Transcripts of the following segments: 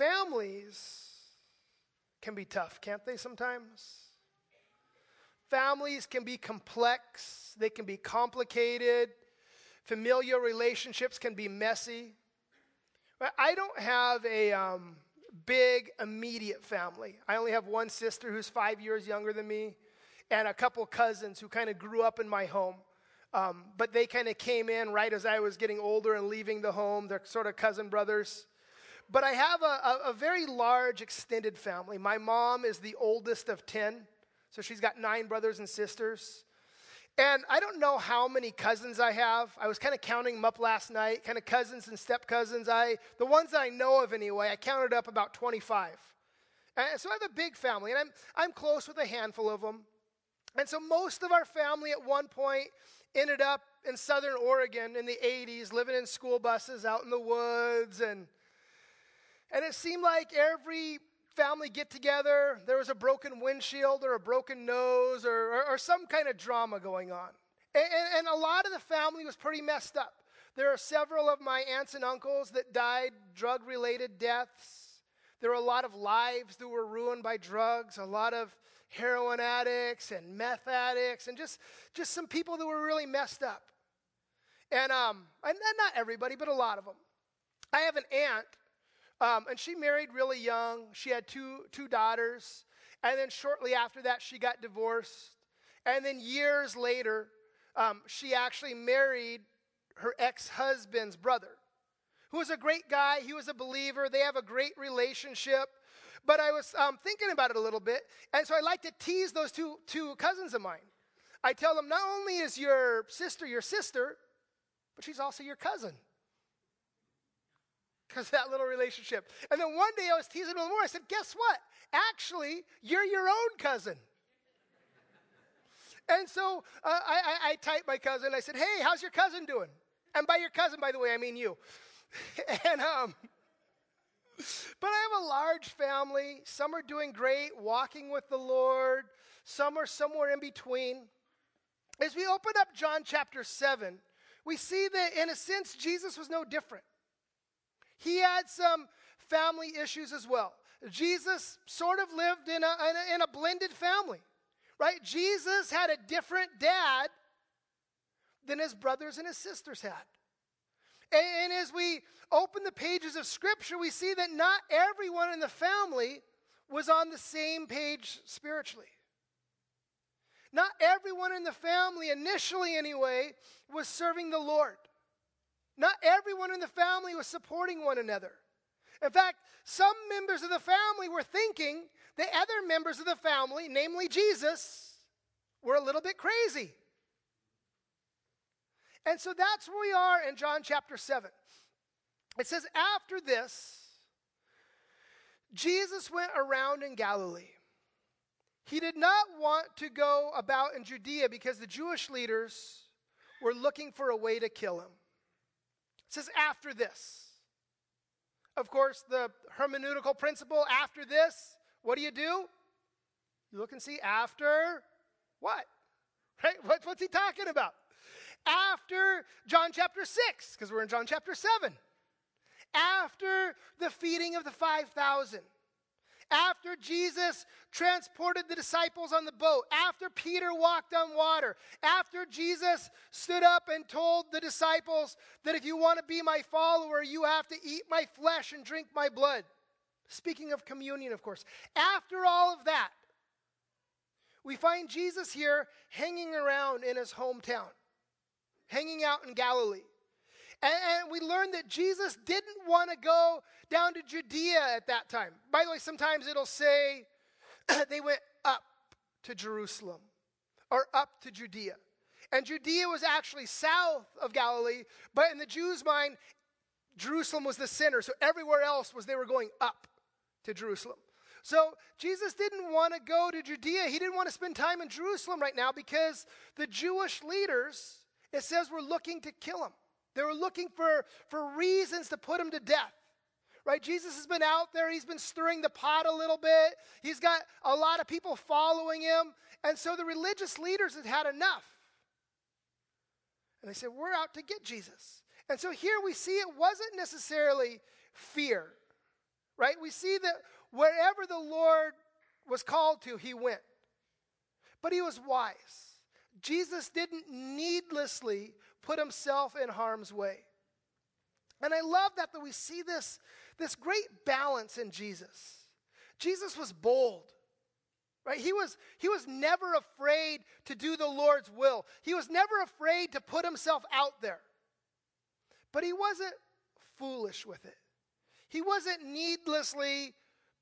families can be tough, can't they sometimes? Families can be complex, they can be complicated, familial relationships can be messy. I don't have a um, big immediate family. I only have one sister who's five years younger than me, and a couple cousins who kind of grew up in my home. Um, but they kind of came in right as I was getting older and leaving the home. They're sort of cousin brothers. But I have a, a, a very large extended family. My mom is the oldest of 10. So she's got nine brothers and sisters. And I don't know how many cousins I have. I was kind of counting them up last night, kind of cousins and step cousins. I, the ones I know of anyway, I counted up about 25. And so I have a big family, and I'm, I'm close with a handful of them. And so most of our family at one point ended up in southern Oregon in the 80s, living in school buses out in the woods. And, and it seemed like every family get together, there was a broken windshield or a broken nose or, or, or some kind of drama going on. And, and, and, a lot of the family was pretty messed up. There are several of my aunts and uncles that died drug related deaths. There were a lot of lives that were ruined by drugs, a lot of heroin addicts and meth addicts, and just, just some people that were really messed up. And, um, and not everybody, but a lot of them. I have an aunt um, and she married really young. She had two, two daughters. And then shortly after that, she got divorced. And then years later, um, she actually married her ex husband's brother, who was a great guy. He was a believer. They have a great relationship. But I was um, thinking about it a little bit. And so I like to tease those two, two cousins of mine. I tell them, not only is your sister your sister, but she's also your cousin because of that little relationship. And then one day I was teasing him more. I said, Guess what? Actually, you're your own cousin. and so uh, I, I, I typed my cousin. I said, Hey, how's your cousin doing? And by your cousin, by the way, I mean you. and, um, but I have a large family. Some are doing great, walking with the Lord. Some are somewhere in between. As we open up John chapter 7, we see that in a sense, Jesus was no different. He had some family issues as well. Jesus sort of lived in a, in a, in a blended family, right? Jesus had a different dad than his brothers and his sisters had. And, and as we open the pages of Scripture, we see that not everyone in the family was on the same page spiritually. Not everyone in the family, initially anyway, was serving the Lord. Not everyone in the family was supporting one another. In fact, some members of the family were thinking the other members of the family, namely Jesus, were a little bit crazy. And so that's where we are in John chapter 7. It says, After this, Jesus went around in Galilee. He did not want to go about in Judea because the Jewish leaders were looking for a way to kill him. It says, after this. Of course, the hermeneutical principle after this, what do you do? You look and see after what? Right? What, what's he talking about? After John chapter 6, because we're in John chapter 7. After the feeding of the 5,000 after Jesus transported the disciples on the boat, after Peter walked on water, after Jesus stood up and told the disciples that if you want to be my follower, you have to eat my flesh and drink my blood. Speaking of communion, of course. After all of that, we find Jesus here hanging around in his hometown, hanging out in Galilee. And, and we learned that Jesus didn't want to go down to Judea at that time. By the way, sometimes it'll say they went up to Jerusalem or up to Judea. And Judea was actually south of Galilee, but in the Jews' mind, Jerusalem was the center. So everywhere else was they were going up to Jerusalem. So Jesus didn't want to go to Judea. He didn't want to spend time in Jerusalem right now because the Jewish leaders, it says, were looking to kill him. They were looking for, for reasons to put him to death. Right? Jesus has been out there. He's been stirring the pot a little bit. He's got a lot of people following him. And so the religious leaders had had enough. And they said, We're out to get Jesus. And so here we see it wasn't necessarily fear. right? We see that wherever the Lord was called to, he went. But he was wise. Jesus didn't needlessly put himself in harm's way. And I love that, that we see this, this great balance in Jesus. Jesus was bold. Right? He was, he was never afraid to do the Lord's will. He was never afraid to put himself out there. But he wasn't foolish with it. He wasn't needlessly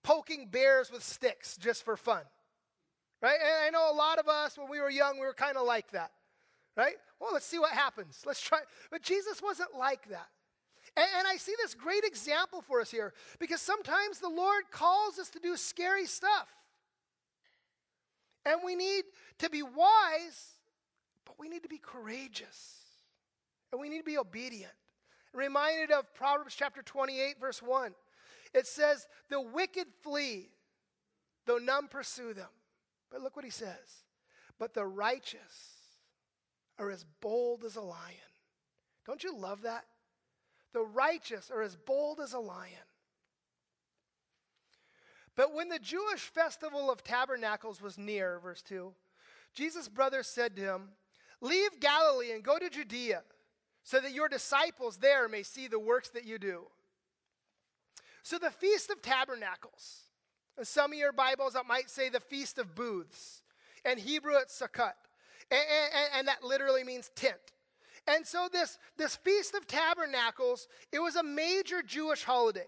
poking bears with sticks just for fun. Right? And I know a lot of us, when we were young, we were kind of like that. Right? Well, let's see what happens. Let's try. But Jesus wasn't like that. And, and I see this great example for us here because sometimes the Lord calls us to do scary stuff. And we need to be wise, but we need to be courageous. And we need to be obedient. Reminded of Proverbs chapter 28, verse 1. It says, The wicked flee, though none pursue them. But look what he says. But the righteous are as bold as a lion. Don't you love that? The righteous are as bold as a lion. But when the Jewish festival of tabernacles was near, verse 2, Jesus' brothers said to him, Leave Galilee and go to Judea, so that your disciples there may see the works that you do. So the Feast of Tabernacles, some of your Bibles that might say the Feast of Booths, and Hebrew it's Sukkot, and, and, and that literally means tent. And so this, this Feast of Tabernacles, it was a major Jewish holiday.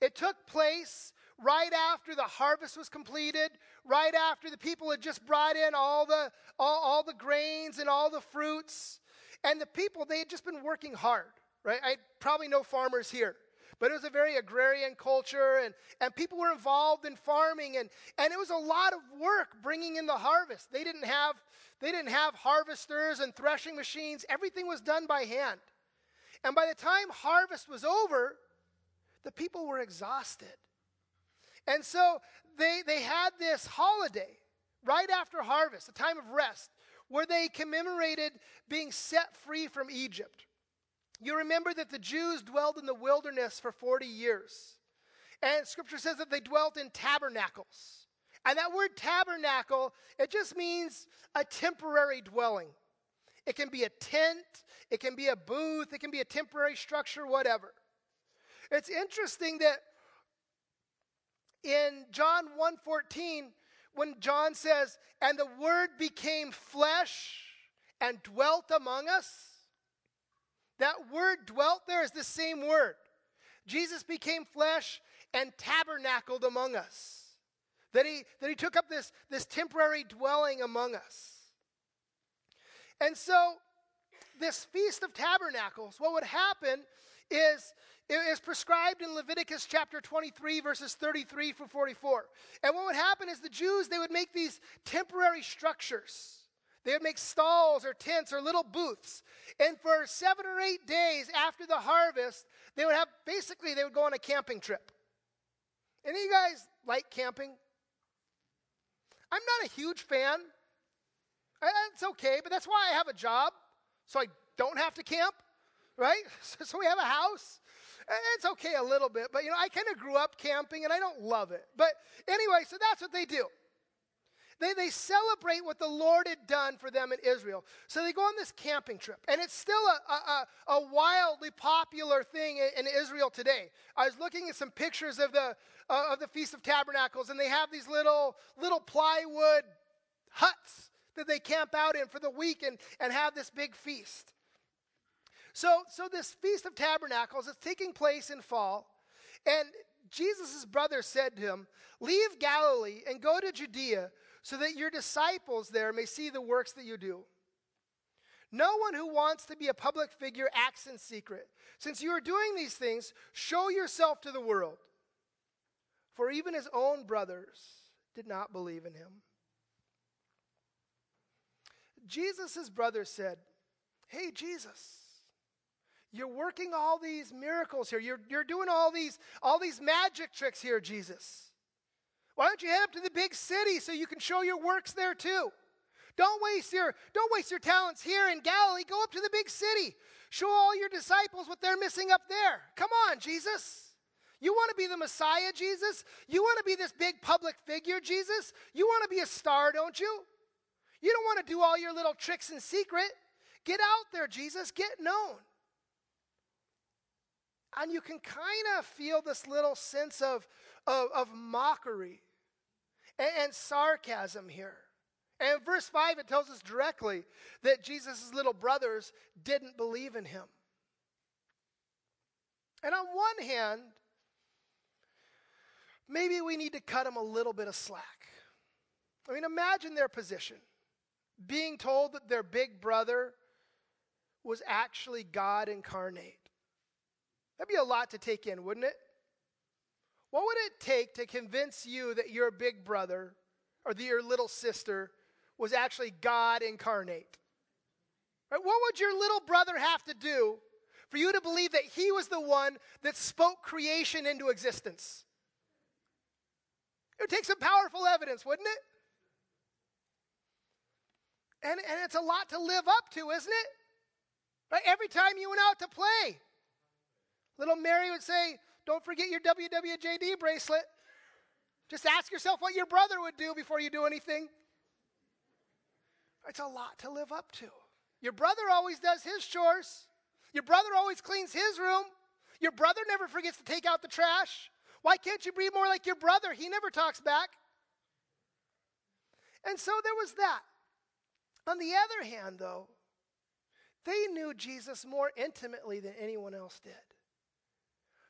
It took place right after the harvest was completed, right after the people had just brought in all the, all, all the grains and all the fruits. And the people, they had just been working hard, right? I probably know farmers here. But it was a very agrarian culture, and, and people were involved in farming, and, and it was a lot of work bringing in the harvest. They didn't, have, they didn't have harvesters and threshing machines, everything was done by hand. And by the time harvest was over, the people were exhausted. And so they, they had this holiday right after harvest, a time of rest, where they commemorated being set free from Egypt. You remember that the Jews dwelled in the wilderness for 40 years. And scripture says that they dwelt in tabernacles. And that word tabernacle, it just means a temporary dwelling. It can be a tent, it can be a booth, it can be a temporary structure, whatever. It's interesting that in John 1:14 when John says, "And the word became flesh and dwelt among us." That word dwelt there is the same word. Jesus became flesh and tabernacled among us. That he, that he took up this, this temporary dwelling among us. And so, this Feast of Tabernacles, what would happen is it is prescribed in Leviticus chapter 23, verses 33 through 44. And what would happen is the Jews, they would make these temporary structures. They would make stalls or tents or little booths. And for seven or eight days after the harvest, they would have basically, they would go on a camping trip. Any of you guys like camping? I'm not a huge fan. It's okay, but that's why I have a job, so I don't have to camp, right? So we have a house. It's okay a little bit, but you know, I kind of grew up camping and I don't love it. But anyway, so that's what they do. They, they celebrate what the Lord had done for them in Israel. So they go on this camping trip. And it's still a, a, a wildly popular thing in, in, Israel today. I was looking at some pictures of the, uh, of the Feast of Tabernacles, and they have these little, little plywood huts that they camp out in for the week and, and have this big feast. So, so this Feast of Tabernacles is taking place in fall, and Jesus' brother said to him, Leave Galilee and go to Judea so that your disciples there may see the works that you do. No one who wants to be a public figure acts in secret. Since you are doing these things, show yourself to the world. For even his own brothers did not believe in him. Jesus' brothers said, Hey, Jesus, you're working all these miracles here. You're, you're doing all these, all these magic tricks here, Jesus. Why don't you head up to the big city so you can show your works there too? Don't waste your, don't waste your talents here in Galilee. Go up to the big city. Show all your disciples what they're missing up there. Come on, Jesus. You want to be the Messiah, Jesus? You want to be this big public figure, Jesus? You want to be a star, don't you? You don't want to do all your little tricks in secret. Get out there, Jesus. Get known. And you can kind of feel this little sense of, of, of mockery and, and sarcasm here. And verse 5, it tells us directly that Jesus' little brothers didn't believe in him. And on one hand, maybe we need to cut them a little bit of slack. I mean, imagine their position being told that their big brother was actually God incarnate. That'd be a lot to take in, wouldn't it? What would it take to convince you that your big brother or that your little sister was actually God incarnate? Right? What would your little brother have to do for you to believe that he was the one that spoke creation into existence? It would take some powerful evidence, wouldn't it? And, and it's a lot to live up to, isn't it? Right? Every time you went out to play, little Mary would say, Don't forget your WWJD bracelet. Just ask yourself what your brother would do before you do anything. It's a lot to live up to. Your brother always does his chores. Your brother always cleans his room. Your brother never forgets to take out the trash. Why can't you be more like your brother? He never talks back. And so there was that. On the other hand, though, they knew Jesus more intimately than anyone else did.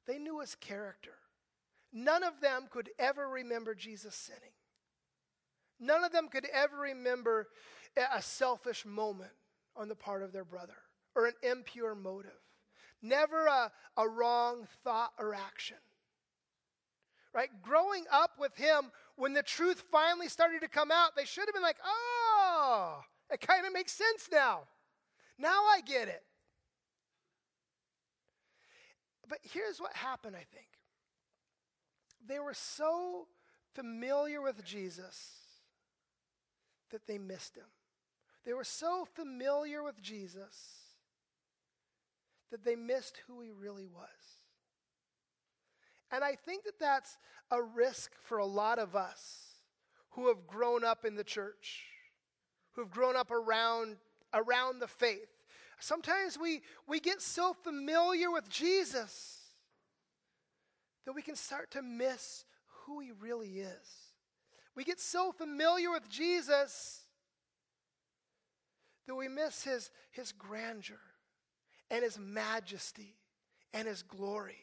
They knew his character. None of them could ever remember Jesus sinning. None of them could ever remember a selfish moment on the part of their brother or an impure motive. Never a, a wrong thought or action. Right? Growing up with him, when the truth finally started to come out, they should have been like, oh, it kind of makes sense now. Now I get it. But here's what happened, I think. They were so familiar with Jesus that they missed him. They were so familiar with Jesus that they missed who he really was. And I think that that's a risk for a lot of us who have grown up in the church, who have grown up around, around the faith. Sometimes we, we get so familiar with Jesus that we can start to miss who he really is. We get so familiar with Jesus that we miss his, his grandeur and his majesty and his glory.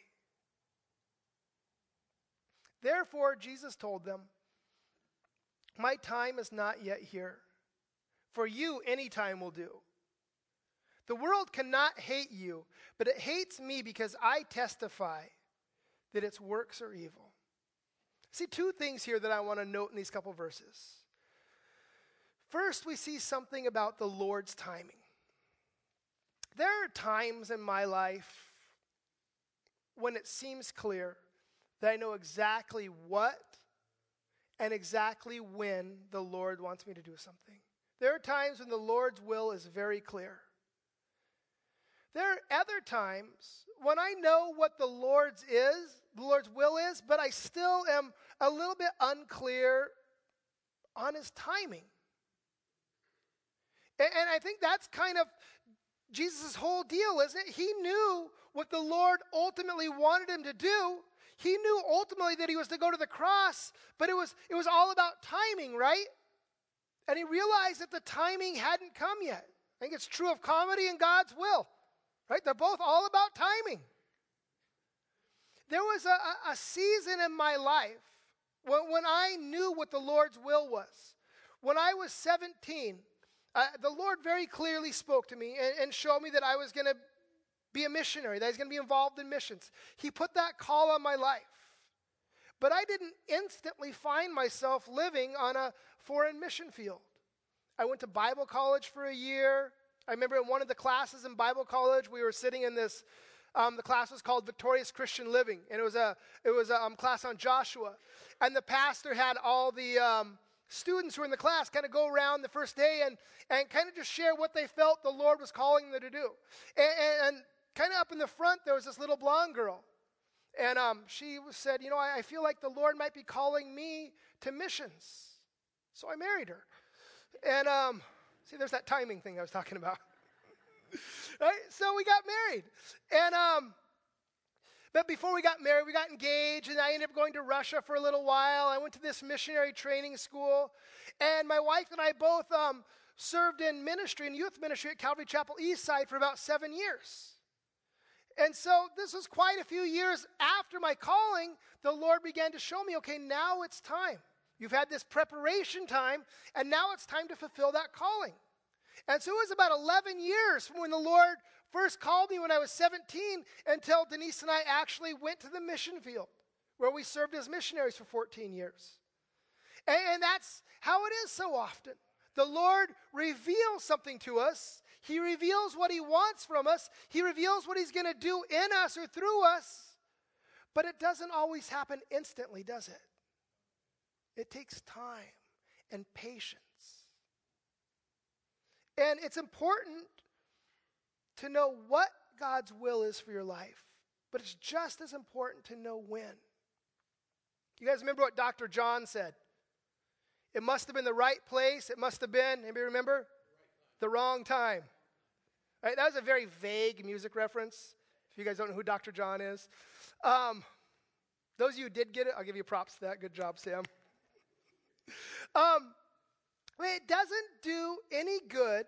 Therefore, Jesus told them, My time is not yet here. For you, any time will do. The world cannot hate you, but it hates me because I testify that its works are evil. See, two things here that I want to note in these couple verses. First, we see something about the Lord's timing. There are times in my life when it seems clear that I know exactly what and exactly when the Lord wants me to do something. There are times when the Lord's will is very clear. There are other times when I know what the Lord's is, the Lord's will is, but I still am a little bit unclear on his timing. And, I think that's kind of Jesus' whole deal, isn't it? He knew what the Lord ultimately wanted him to do. He knew ultimately that he was to go to the cross, but it was, it was all about timing, right? And he realized that the timing hadn't come yet. I think it's true of comedy and God's will, right? They're both all about timing. There was a, a season in my life when, when I knew what the Lord's will was. When I was 17, uh, the Lord very clearly spoke to me and, and showed me that I was going to be a missionary, that I was going to be involved in missions. He put that call on my life. But I didn't instantly find myself living on a foreign mission field. I went to Bible college for a year. I remember in one of the classes in Bible college, we were sitting in this. Um, the class was called Victorious Christian Living, and it was a it was a um, class on Joshua. And the pastor had all the um, students who were in the class kind of go around the first day and, and kind of just share what they felt the Lord was calling them to do. And, and, and kind of up in the front, there was this little blonde girl. And um, she said, You know, I, I feel like the Lord might be calling me to missions. So I married her. And um, see, there's that timing thing I was talking about. right? So we got married. And um, but before we got married, we got engaged, and I ended up going to Russia for a little while. I went to this missionary training school, and my wife and I both um, served in ministry and youth ministry at Calvary Chapel East Side for about seven years. And so this was quite a few years after my calling, the Lord began to show me, okay, now it's time. You've had this preparation time, and now it's time to fulfill that calling. And so it was about 11 years from when the Lord first called me when I was 17 until Denise and I actually went to the mission field where we served as missionaries for 14 years. And, and that's how it is so often. The Lord reveals something to us he reveals what He wants from us, He reveals what He's going to do in us or through us. But it doesn't always happen instantly, does it? It takes time and patience. And it's important to know what God's will is for your life, but it's just as important to know when. You guys remember what Dr. John said? It must have been the right place. It must have been, anybody remember? The wrong time. Right, that was a very vague music reference. If you guys don't know who Dr. John is, um, those of you who did get it, I'll give you props to that. Good job, Sam. Um, it doesn't do any good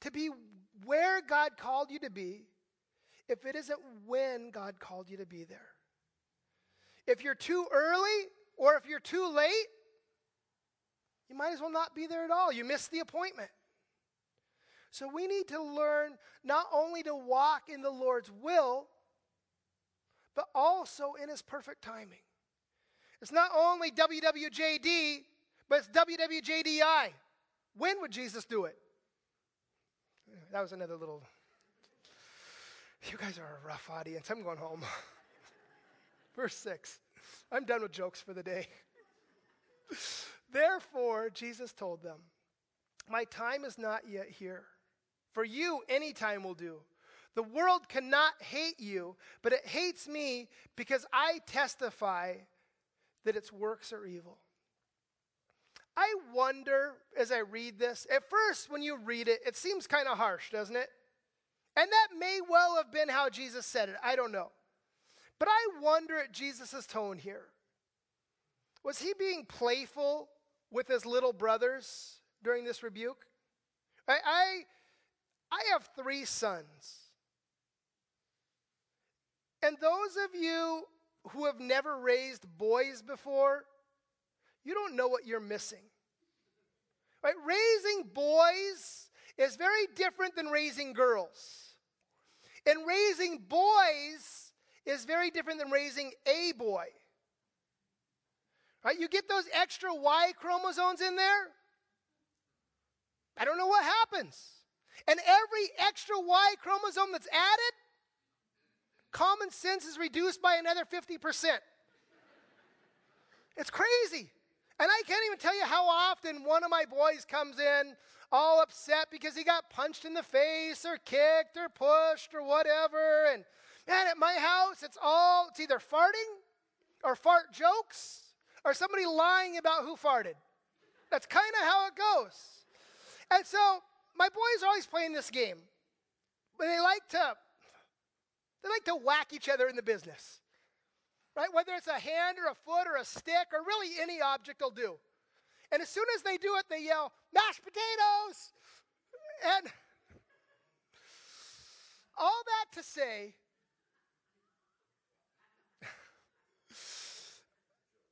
to be where God called you to be if it isn't when God called you to be there. If you're too early or if you're too late, you might as well not be there at all. You missed the appointment. So we need to learn not only to walk in the Lord's will, but also in his perfect timing. It's not only WWJD, but it's WWJDI. When would Jesus do it? That was another little. You guys are a rough audience. I'm going home. Verse 6. I'm done with jokes for the day. Therefore, Jesus told them, My time is not yet here. For you, any time will do. The world cannot hate you, but it hates me because I testify that its works are evil. I wonder as I read this, at first, when you read it, it seems kind of harsh, doesn't it? And that may well have been how Jesus said it. I don't know. But I wonder at Jesus' tone here. Was he being playful with his little brothers during this rebuke? I, I I have three sons. And those of you who have never raised boys before, you don't know what you're missing. Right? Raising boys is very different than raising girls. And raising boys is very different than raising a boy. Right? You get those extra Y chromosomes in there, I don't know what happens. And every extra Y chromosome that's added, common sense is reduced by another 50%. It's crazy. And I can't even tell you how often one of my boys comes in all upset because he got punched in the face or kicked or pushed or whatever. And man, at my house, it's all, it's either farting or fart jokes or somebody lying about who farted. That's kind of how it goes. And so my boys are always playing this game. But they like to they like to whack each other in the business. Right? Whether it's a hand or a foot or a stick or really any object will do. And as soon as they do it, they yell, mashed potatoes! And all that to say,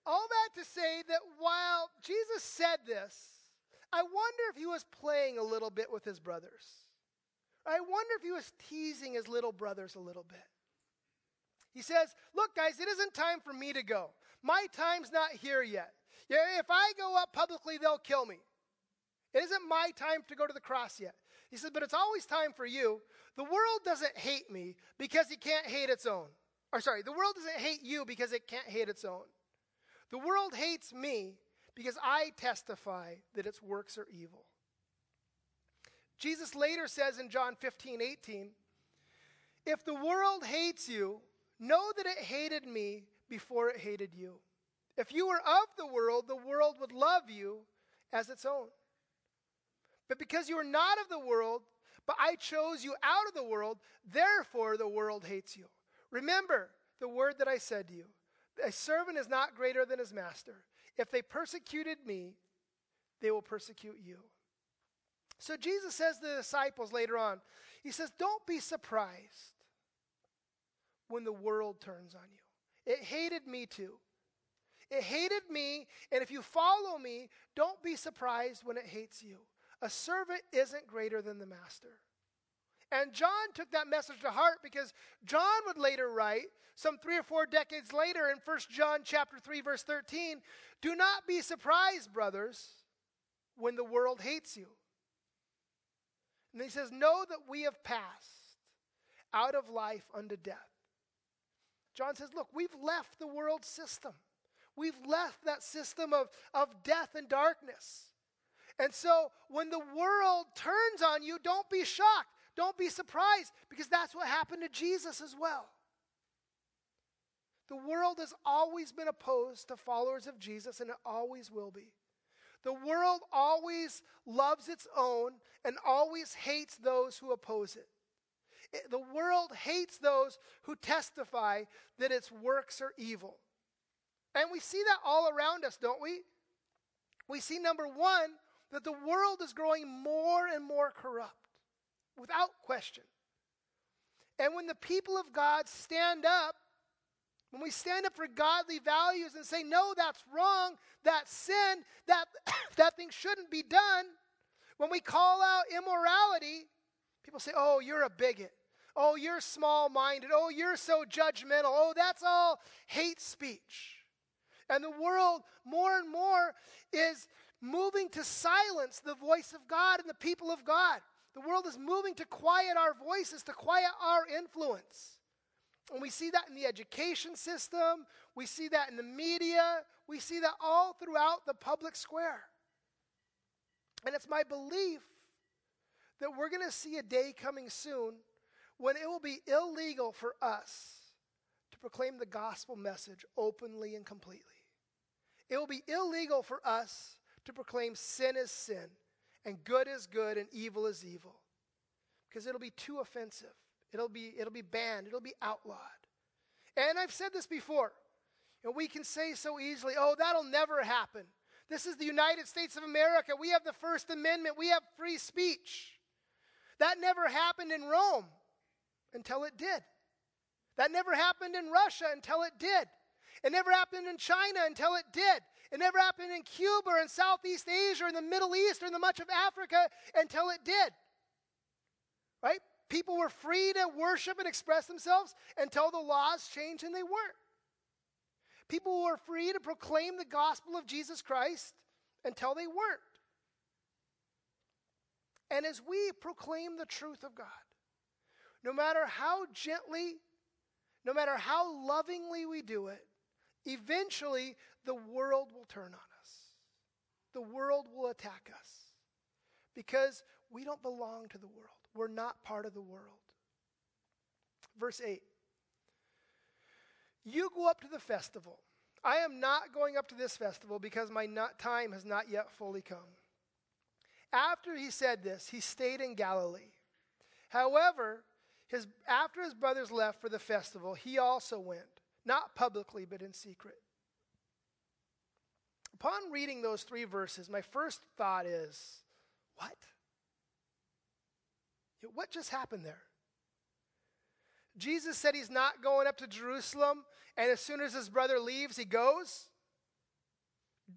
all that to say that while Jesus said this, I wonder if he was playing a little bit with his brothers. I wonder if he was teasing his little brothers a little bit. He says, Look, guys, it isn't time for me to go. My time's not here yet. Yeah, if I go up publicly, they'll kill me. It isn't my time to go to the cross yet. He says, But it's always time for you. The world doesn't hate me because it can't hate its own. Or, sorry, the world doesn't hate you because it can't hate its own. The world hates me because I testify that its works are evil. Jesus later says in John 15, 18, if the world hates you, know that it hated me before it hated you. If you were of the world, the world would love you as its own. But because you are not of the world, but I chose you out of the world, therefore the world hates you. Remember the word that I said to you A servant is not greater than his master. If they persecuted me, they will persecute you. So Jesus says to the disciples later on, He says, Don't be surprised when the world turns on you. It hated me too. It hated me, and if you follow me, don't be surprised when it hates you. A servant isn't greater than the master. And John took that message to heart because John would later write, some three or four decades later in 1 John chapter 3, verse 13, do not be surprised, brothers, when the world hates you. And he says, Know that we have passed out of life unto death. John says, Look, we've left the world system. We've left that system of, of death and darkness. And so when the world turns on you, don't be shocked. Don't be surprised because that's what happened to Jesus as well. The world has always been opposed to followers of Jesus, and it always will be. The world always loves its own and always hates those who oppose it. it. The world hates those who testify that its works are evil. And we see that all around us, don't we? We see, number one, that the world is growing more and more corrupt, without question. And when the people of God stand up, when we stand up for godly values and say, no, that's wrong, that's sin, that, that thing shouldn't be done, when we call out immorality, people say, oh, you're a bigot. Oh, you're small minded. Oh, you're so judgmental. Oh, that's all hate speech. And the world, more and more, is moving to silence the voice of God and the people of God. The world is moving to quiet our voices, to quiet our influence. And we see that in the education system, we see that in the media, we see that all throughout the public square. And it's my belief that we're going to see a day coming soon when it will be illegal for us to proclaim the gospel message openly and completely. It will be illegal for us to proclaim sin is sin and good is good and evil is evil because it'll be too offensive. It'll be, it'll be banned, it'll be outlawed. And I've said this before, and we can say so easily, oh, that'll never happen. This is the United States of America. We have the First Amendment, we have free speech. That never happened in Rome until it did. That never happened in Russia until it did. It never happened in China until it did. It never happened in Cuba or in Southeast Asia or in the Middle East or in the much of Africa until it did. Right? People were free to worship and express themselves until the laws changed and they weren't. People were free to proclaim the gospel of Jesus Christ until they weren't. And as we proclaim the truth of God, no matter how gently, no matter how lovingly we do it, eventually the world will turn on us. The world will attack us because we don't belong to the world. We're not part of the world. Verse 8 You go up to the festival. I am not going up to this festival because my time has not yet fully come. After he said this, he stayed in Galilee. However, his, after his brothers left for the festival, he also went, not publicly, but in secret. Upon reading those three verses, my first thought is what? What just happened there? Jesus said he's not going up to Jerusalem, and as soon as his brother leaves, he goes.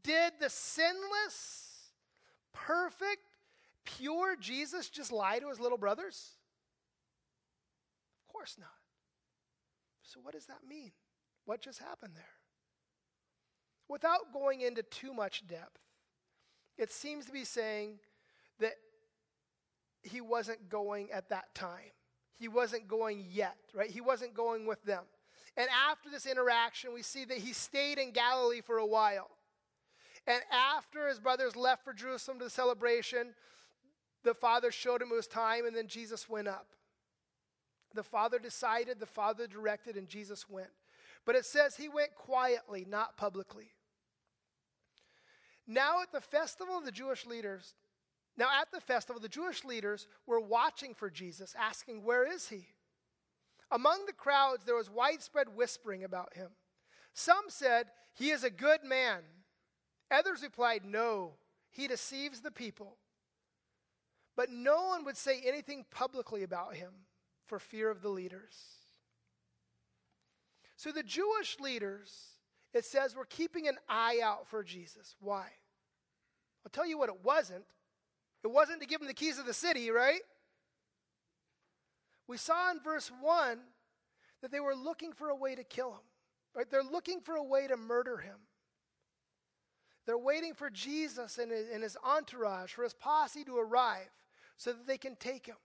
Did the sinless, perfect, pure Jesus just lie to his little brothers? Of course not. So, what does that mean? What just happened there? without going into too much depth, it seems to be saying that he wasn't going at that time. He wasn't going yet, right? He wasn't going with them. And after this interaction, we see that he stayed in Galilee for a while. And after his brothers left for Jerusalem to the celebration, the father showed him it was time, and then Jesus went up. The Father decided, the Father directed, and Jesus went. But it says he went quietly, not publicly. Now, at the festival, of the Jewish leaders, now at the festival, the Jewish leaders were watching for Jesus, asking, Where is he? Among the crowds, there was widespread whispering about him. Some said, He is a good man. Others replied, No, he deceives the people. But no one would say anything publicly about him for fear of the leaders. So the Jewish leaders, it says, were keeping an eye out for Jesus. Why? I'll tell you what it wasn't. It wasn't to give him the keys of the city, right? We saw in verse 1 that they were looking for a way to kill him. Right? They're looking for a way to murder him. They're waiting for Jesus and his, entourage, for his posse to arrive so that they can take him.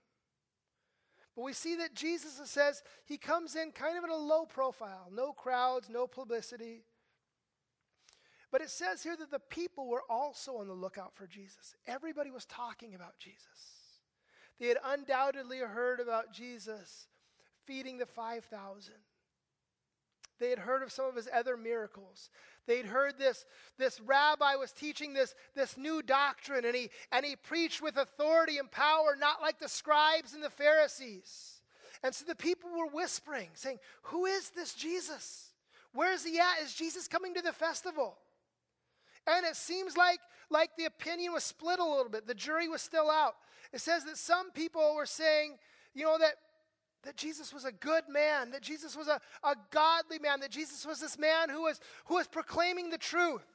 But we see that Jesus says he comes in kind of in a low profile, no crowds, no publicity. But it says here that the people were also on the lookout for Jesus. Everybody was talking about Jesus. They had undoubtedly heard about Jesus feeding the 5,000. They had heard of some of his other miracles. They'd heard this, this rabbi was teaching this, this new doctrine, and he, and he preached with authority and power, not like the scribes and the Pharisees. And so the people were whispering, saying, Who is this Jesus? Where is he at? Is Jesus coming to the festival? And it seems like, like the opinion was split a little bit. The jury was still out. It says that some people were saying, you know, that that Jesus was a good man, that Jesus was a, a godly man, that Jesus was this man who was, who was proclaiming the truth.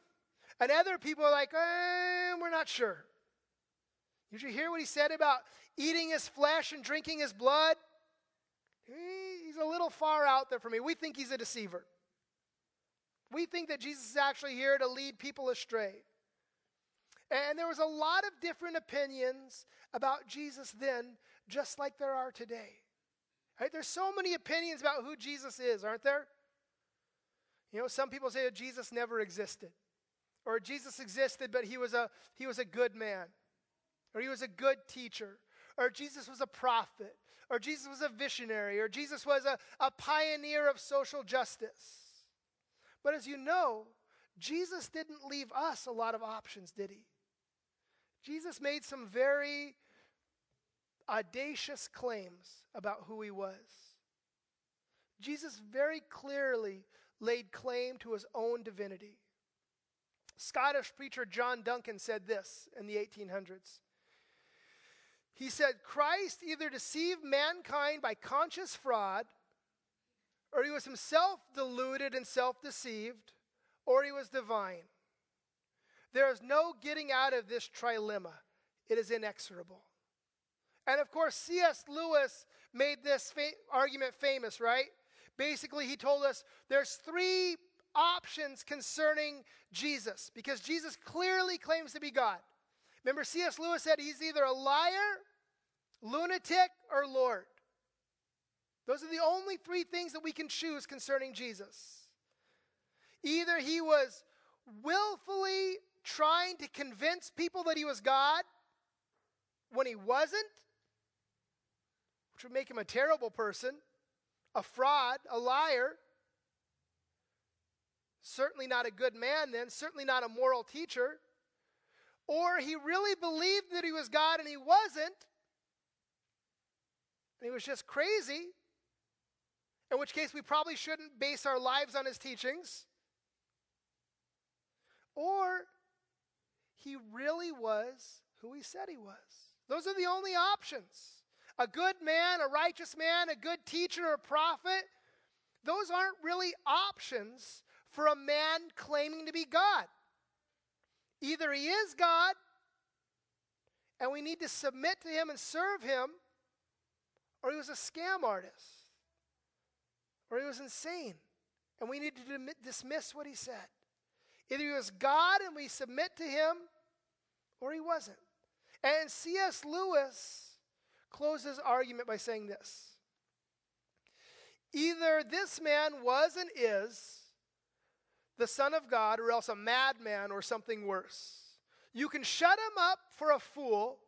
And other people are like, eh, we're not sure. Did you hear what he said about eating his flesh and drinking his blood? He's a little far out there for me. We think he's a deceiver. We think that Jesus is actually here to lead people astray. And there was a lot of different opinions about Jesus then, just like there are today. Right? There's so many opinions about who Jesus is, aren't there? You know, some people say that Jesus never existed. Or Jesus existed, but he was a, he was a good man. Or he was a good teacher. Or Jesus was a prophet. Or Jesus was a visionary. Or Jesus was a, a pioneer of social justice. But as you know, Jesus didn't leave us a lot of options, did he? Jesus made some very audacious claims about who he was. Jesus very clearly laid claim to his own divinity. Scottish preacher John Duncan said this in the 1800s. He said, Christ either deceived mankind by conscious fraud, or he was himself deluded and self deceived, or he was divine. There is no getting out of this trilemma, it is inexorable. And of course, C.S. Lewis made this fa- argument famous, right? Basically, he told us there's three options concerning Jesus because Jesus clearly claims to be God. Remember, C.S. Lewis said he's either a liar, lunatic, or Lord. Those are the only three things that we can choose concerning Jesus. Either he was willfully trying to convince people that he was God when he wasn't, which would make him a terrible person, a fraud, a liar. Certainly not a good man, then, certainly not a moral teacher. Or he really believed that he was God and he wasn't, and he was just crazy, in which case we probably shouldn't base our lives on his teachings. Or he really was who he said he was. Those are the only options a good man, a righteous man, a good teacher, or a prophet, those aren't really options for a man claiming to be God. Either he is God, and we need to submit to him and serve him, or he was a scam artist, or he was insane, and we need to dismiss what he said. Either he was God and we submit to him, or he wasn't. And C.S. Lewis closes argument by saying this Either this man was and is the Son of God, or else a madman or something worse. You can shut him up for a fool,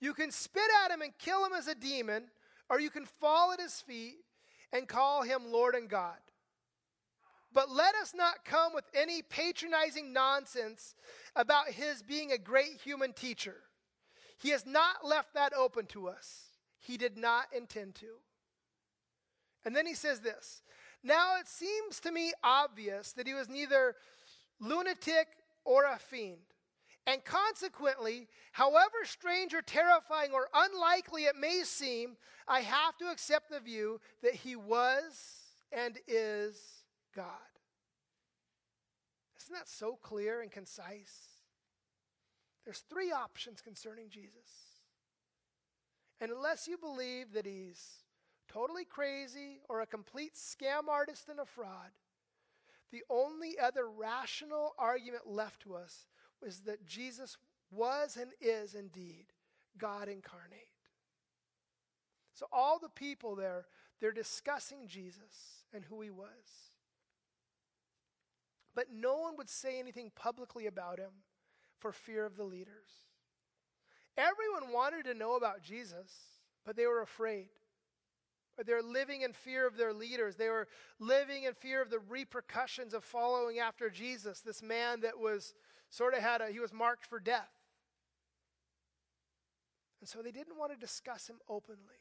you can spit at him and kill him as a demon, or you can fall at his feet and call him Lord and God. But let us not come with any patronizing nonsense about his being a great human teacher. He has not left that open to us. He did not intend to. And then he says this Now it seems to me obvious that he was neither lunatic or a fiend. And consequently, however strange or terrifying or unlikely it may seem, I have to accept the view that he was and is God. Isn't that so clear and concise? There's three options concerning Jesus. And unless you believe that he's totally crazy or a complete scam artist and a fraud, the only other rational argument left to us is that Jesus was and is indeed God incarnate. So all the people there, they're discussing Jesus and who he was. But no one would say anything publicly about him for fear of the leaders. Everyone wanted to know about Jesus, but they were afraid. They're living in fear of their leaders. They were living in fear of the repercussions of following after Jesus, this man that was sort of had a, he was marked for death. And so they didn't want to discuss him openly.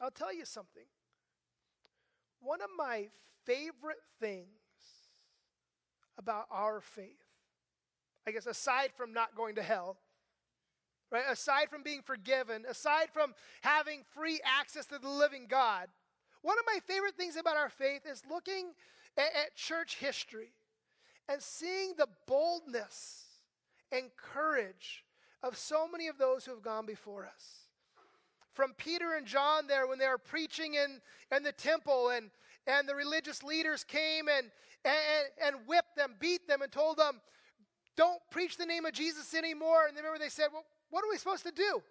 I'll tell you something. One of my favorite things about our faith, I guess, aside from not going to hell, right? Aside from being forgiven, aside from having free access to the living God, one of my favorite things about our faith is looking at, at church history and seeing the boldness and courage of so many of those who have gone before us. From Peter and John, there, when they were preaching in, in the temple, and, and the religious leaders came and, and, and whipped them, beat them, and told them, Don't preach the name of Jesus anymore. And remember, they said, Well, what are we supposed to do?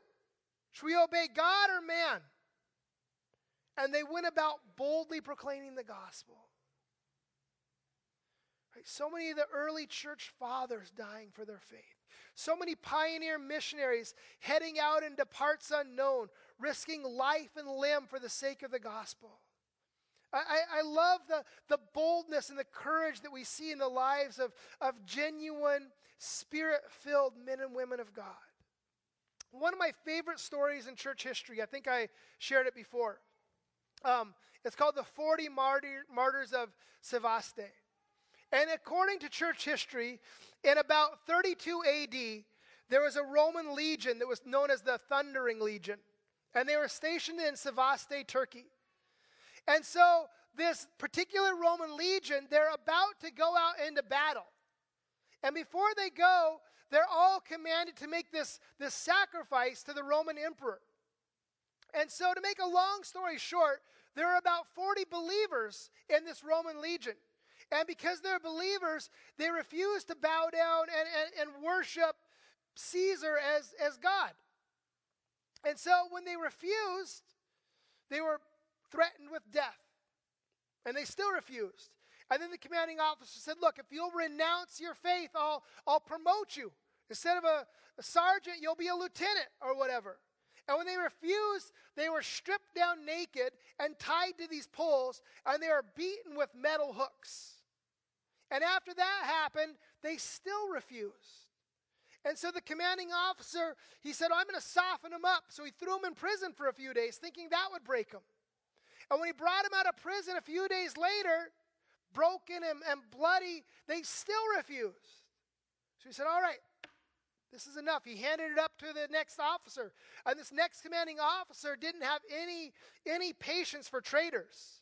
Should we obey God or man? And they went about boldly proclaiming the gospel. Right? So many of the early church fathers dying for their faith. So many pioneer missionaries heading out into parts unknown, risking life and limb for the sake of the gospel. I, I, love the, the boldness and the courage that we see in the lives of, of genuine, spirit filled men and women of God. One of my favorite stories in church history, I think I shared it before. Um, it's called the 40 Martyr, Martyrs of Sevaste. And according to church history, in about 32 AD, there was a Roman legion that was known as the Thundering Legion. And they were stationed in Sevaste, Turkey. And so, this particular Roman legion, they're about to go out into battle. And before they go, they're all commanded to make this, this sacrifice to the Roman emperor. And so, to make a long story short, there are about 40 believers in this Roman legion. And because they're believers, they refuse to bow down and, and, and worship Caesar as, as God. And so when they refused, they were threatened with death. And they still refused. And then the commanding officer said, Look, if you'll renounce your faith, I'll, I'll promote you. Instead of a, a sergeant, you'll be a lieutenant or whatever. And when they refused, they were stripped down naked and tied to these poles, and they were beaten with metal hooks. And after that happened, they still refused. And so the commanding officer, he said, oh, I'm going to soften them up. So he threw them in prison for a few days, thinking that would break them. And when he brought them out of prison a few days later, broken and, and bloody, they still refused. So he said, All right, this is enough. He handed it up to the next officer. And this next commanding officer didn't have any, any patience for traitors.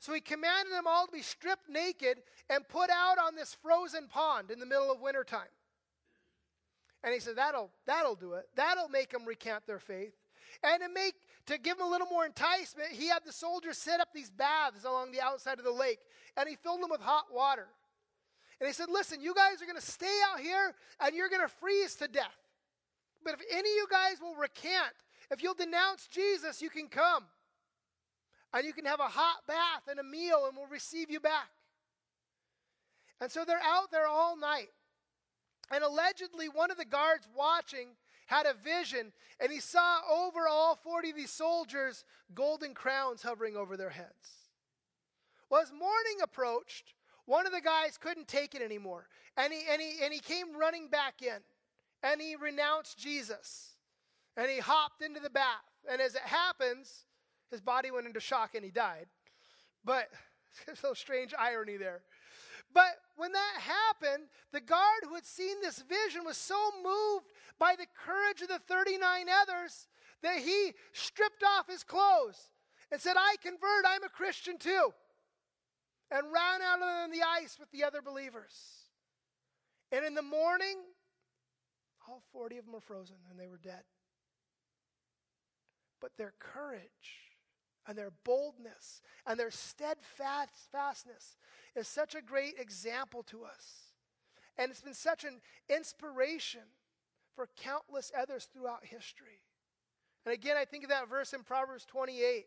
So he commanded them all to be stripped naked and put out on this frozen pond in the middle of wintertime. And he said, That'll, that'll do it. That'll make them recant their faith. And to make to give them a little more enticement, he had the soldiers set up these baths along the outside of the lake, and he filled them with hot water. And he said, Listen, you guys are going to stay out here and you're going to freeze to death. But if any of you guys will recant, if you'll denounce Jesus, you can come. And you can have a hot bath and a meal, and we'll receive you back. And so they're out there all night. And allegedly, one of the guards watching had a vision, and he saw over all 40 of these soldiers golden crowns hovering over their heads. Well, as morning approached, one of the guys couldn't take it anymore, and he, and he, and he came running back in, and he renounced Jesus, and he hopped into the bath. And as it happens, his body went into shock and he died. But there's a strange irony there. But when that happened, the guard who had seen this vision was so moved by the courage of the 39 others that he stripped off his clothes and said, I convert, I'm a Christian too. And ran out on the ice with the other believers. And in the morning, all 40 of them were frozen and they were dead. But their courage and their boldness and their steadfastness is such a great example to us. And it's been such an inspiration for countless others throughout history. And again, I think of that verse in Proverbs 28. It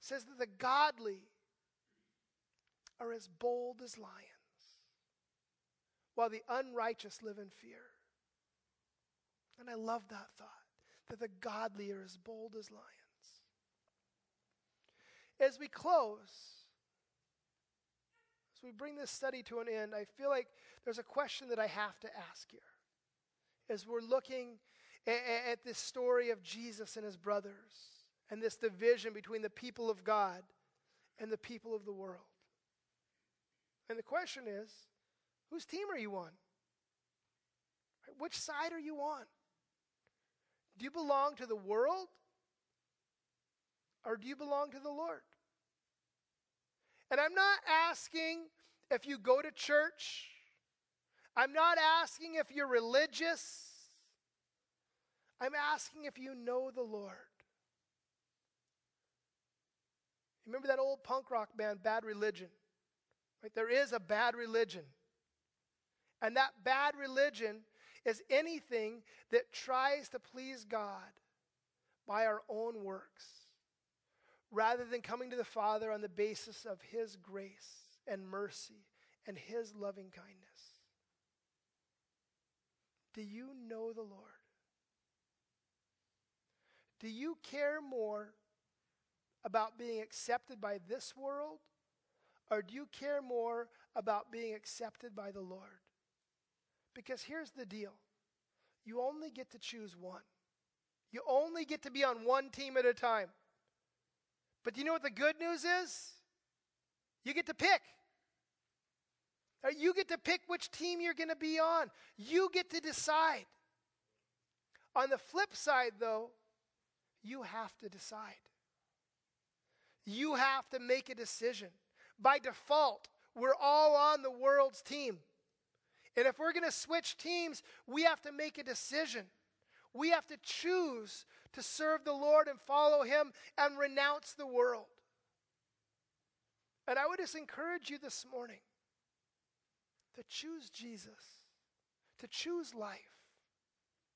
says that the godly are as bold as lions, while the unrighteous live in fear. And I love that thought that the godly are as bold as lions. As we close, as we bring this study to an end, I feel like there's a question that I have to ask here. As we're looking at, at this story of Jesus and his brothers, and this division between the people of God and the people of the world. And the question is whose team are you on? Which side are you on? Do you belong to the world or do you belong to the Lord? And I'm not asking if you go to church. I'm not asking if you're religious. I'm asking if you know the Lord. Remember that old punk rock band, Bad Religion? Right? There is a bad religion. And that bad religion is anything that tries to please God by our own works rather than coming to the Father on the basis of His grace and mercy and His loving kindness. Do you know the Lord? Do you care more about being accepted by this world, or do you care more about being accepted by the Lord? Because here's the deal you only get to choose one, you only get to be on one team at a time. But do you know what the good news is? You get to pick. Uh, you get to pick which team you're going to be on. You get to decide. On the flip side, though, you have to decide. You have to make a decision. By default, we're all on the world's team. And if we're going to switch teams, we have to make a decision. We have to choose to serve the Lord and follow Him and renounce the world. And I would just encourage you this morning to choose Jesus, to choose life.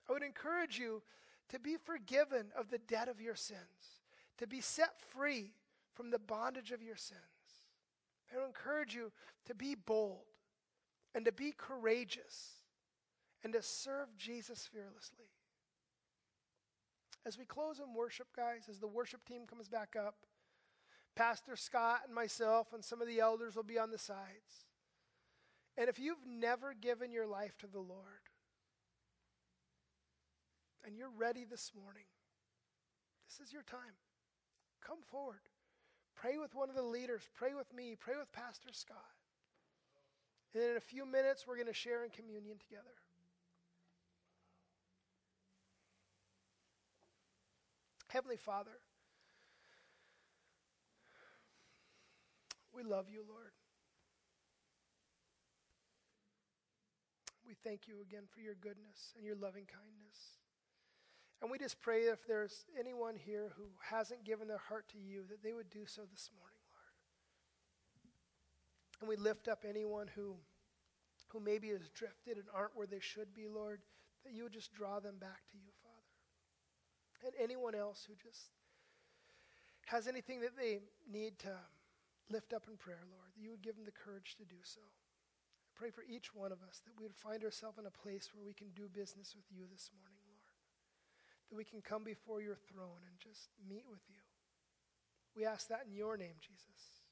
I would encourage you to be forgiven of the debt of your sins, to be set free from the bondage of your sins. I would encourage you to be bold and to be courageous and to serve Jesus fearlessly. As we close in worship, guys, as the worship team comes back up, Pastor Scott and myself and some of the elders will be on the sides. And if you've never given your life to the Lord, and you're ready this morning, this is your time. Come forward. Pray with one of the leaders. Pray with me. Pray with Pastor Scott. And in a few minutes, we're going to share in communion together. Heavenly Father, we love you, Lord. We thank you again for your goodness and your loving kindness. And we just pray if there's anyone here who hasn't given their heart to you, that they would do so this morning, Lord. And we lift up anyone who, who maybe has drifted and aren't where they should be, Lord, that you would just draw them back to you, and anyone else who just has anything that they need to lift up in prayer, Lord, that you would give them the courage to do so. I pray for each one of us that we would find ourselves in a place where we can do business with you this morning, Lord. that we can come before your throne and just meet with you. We ask that in your name, Jesus.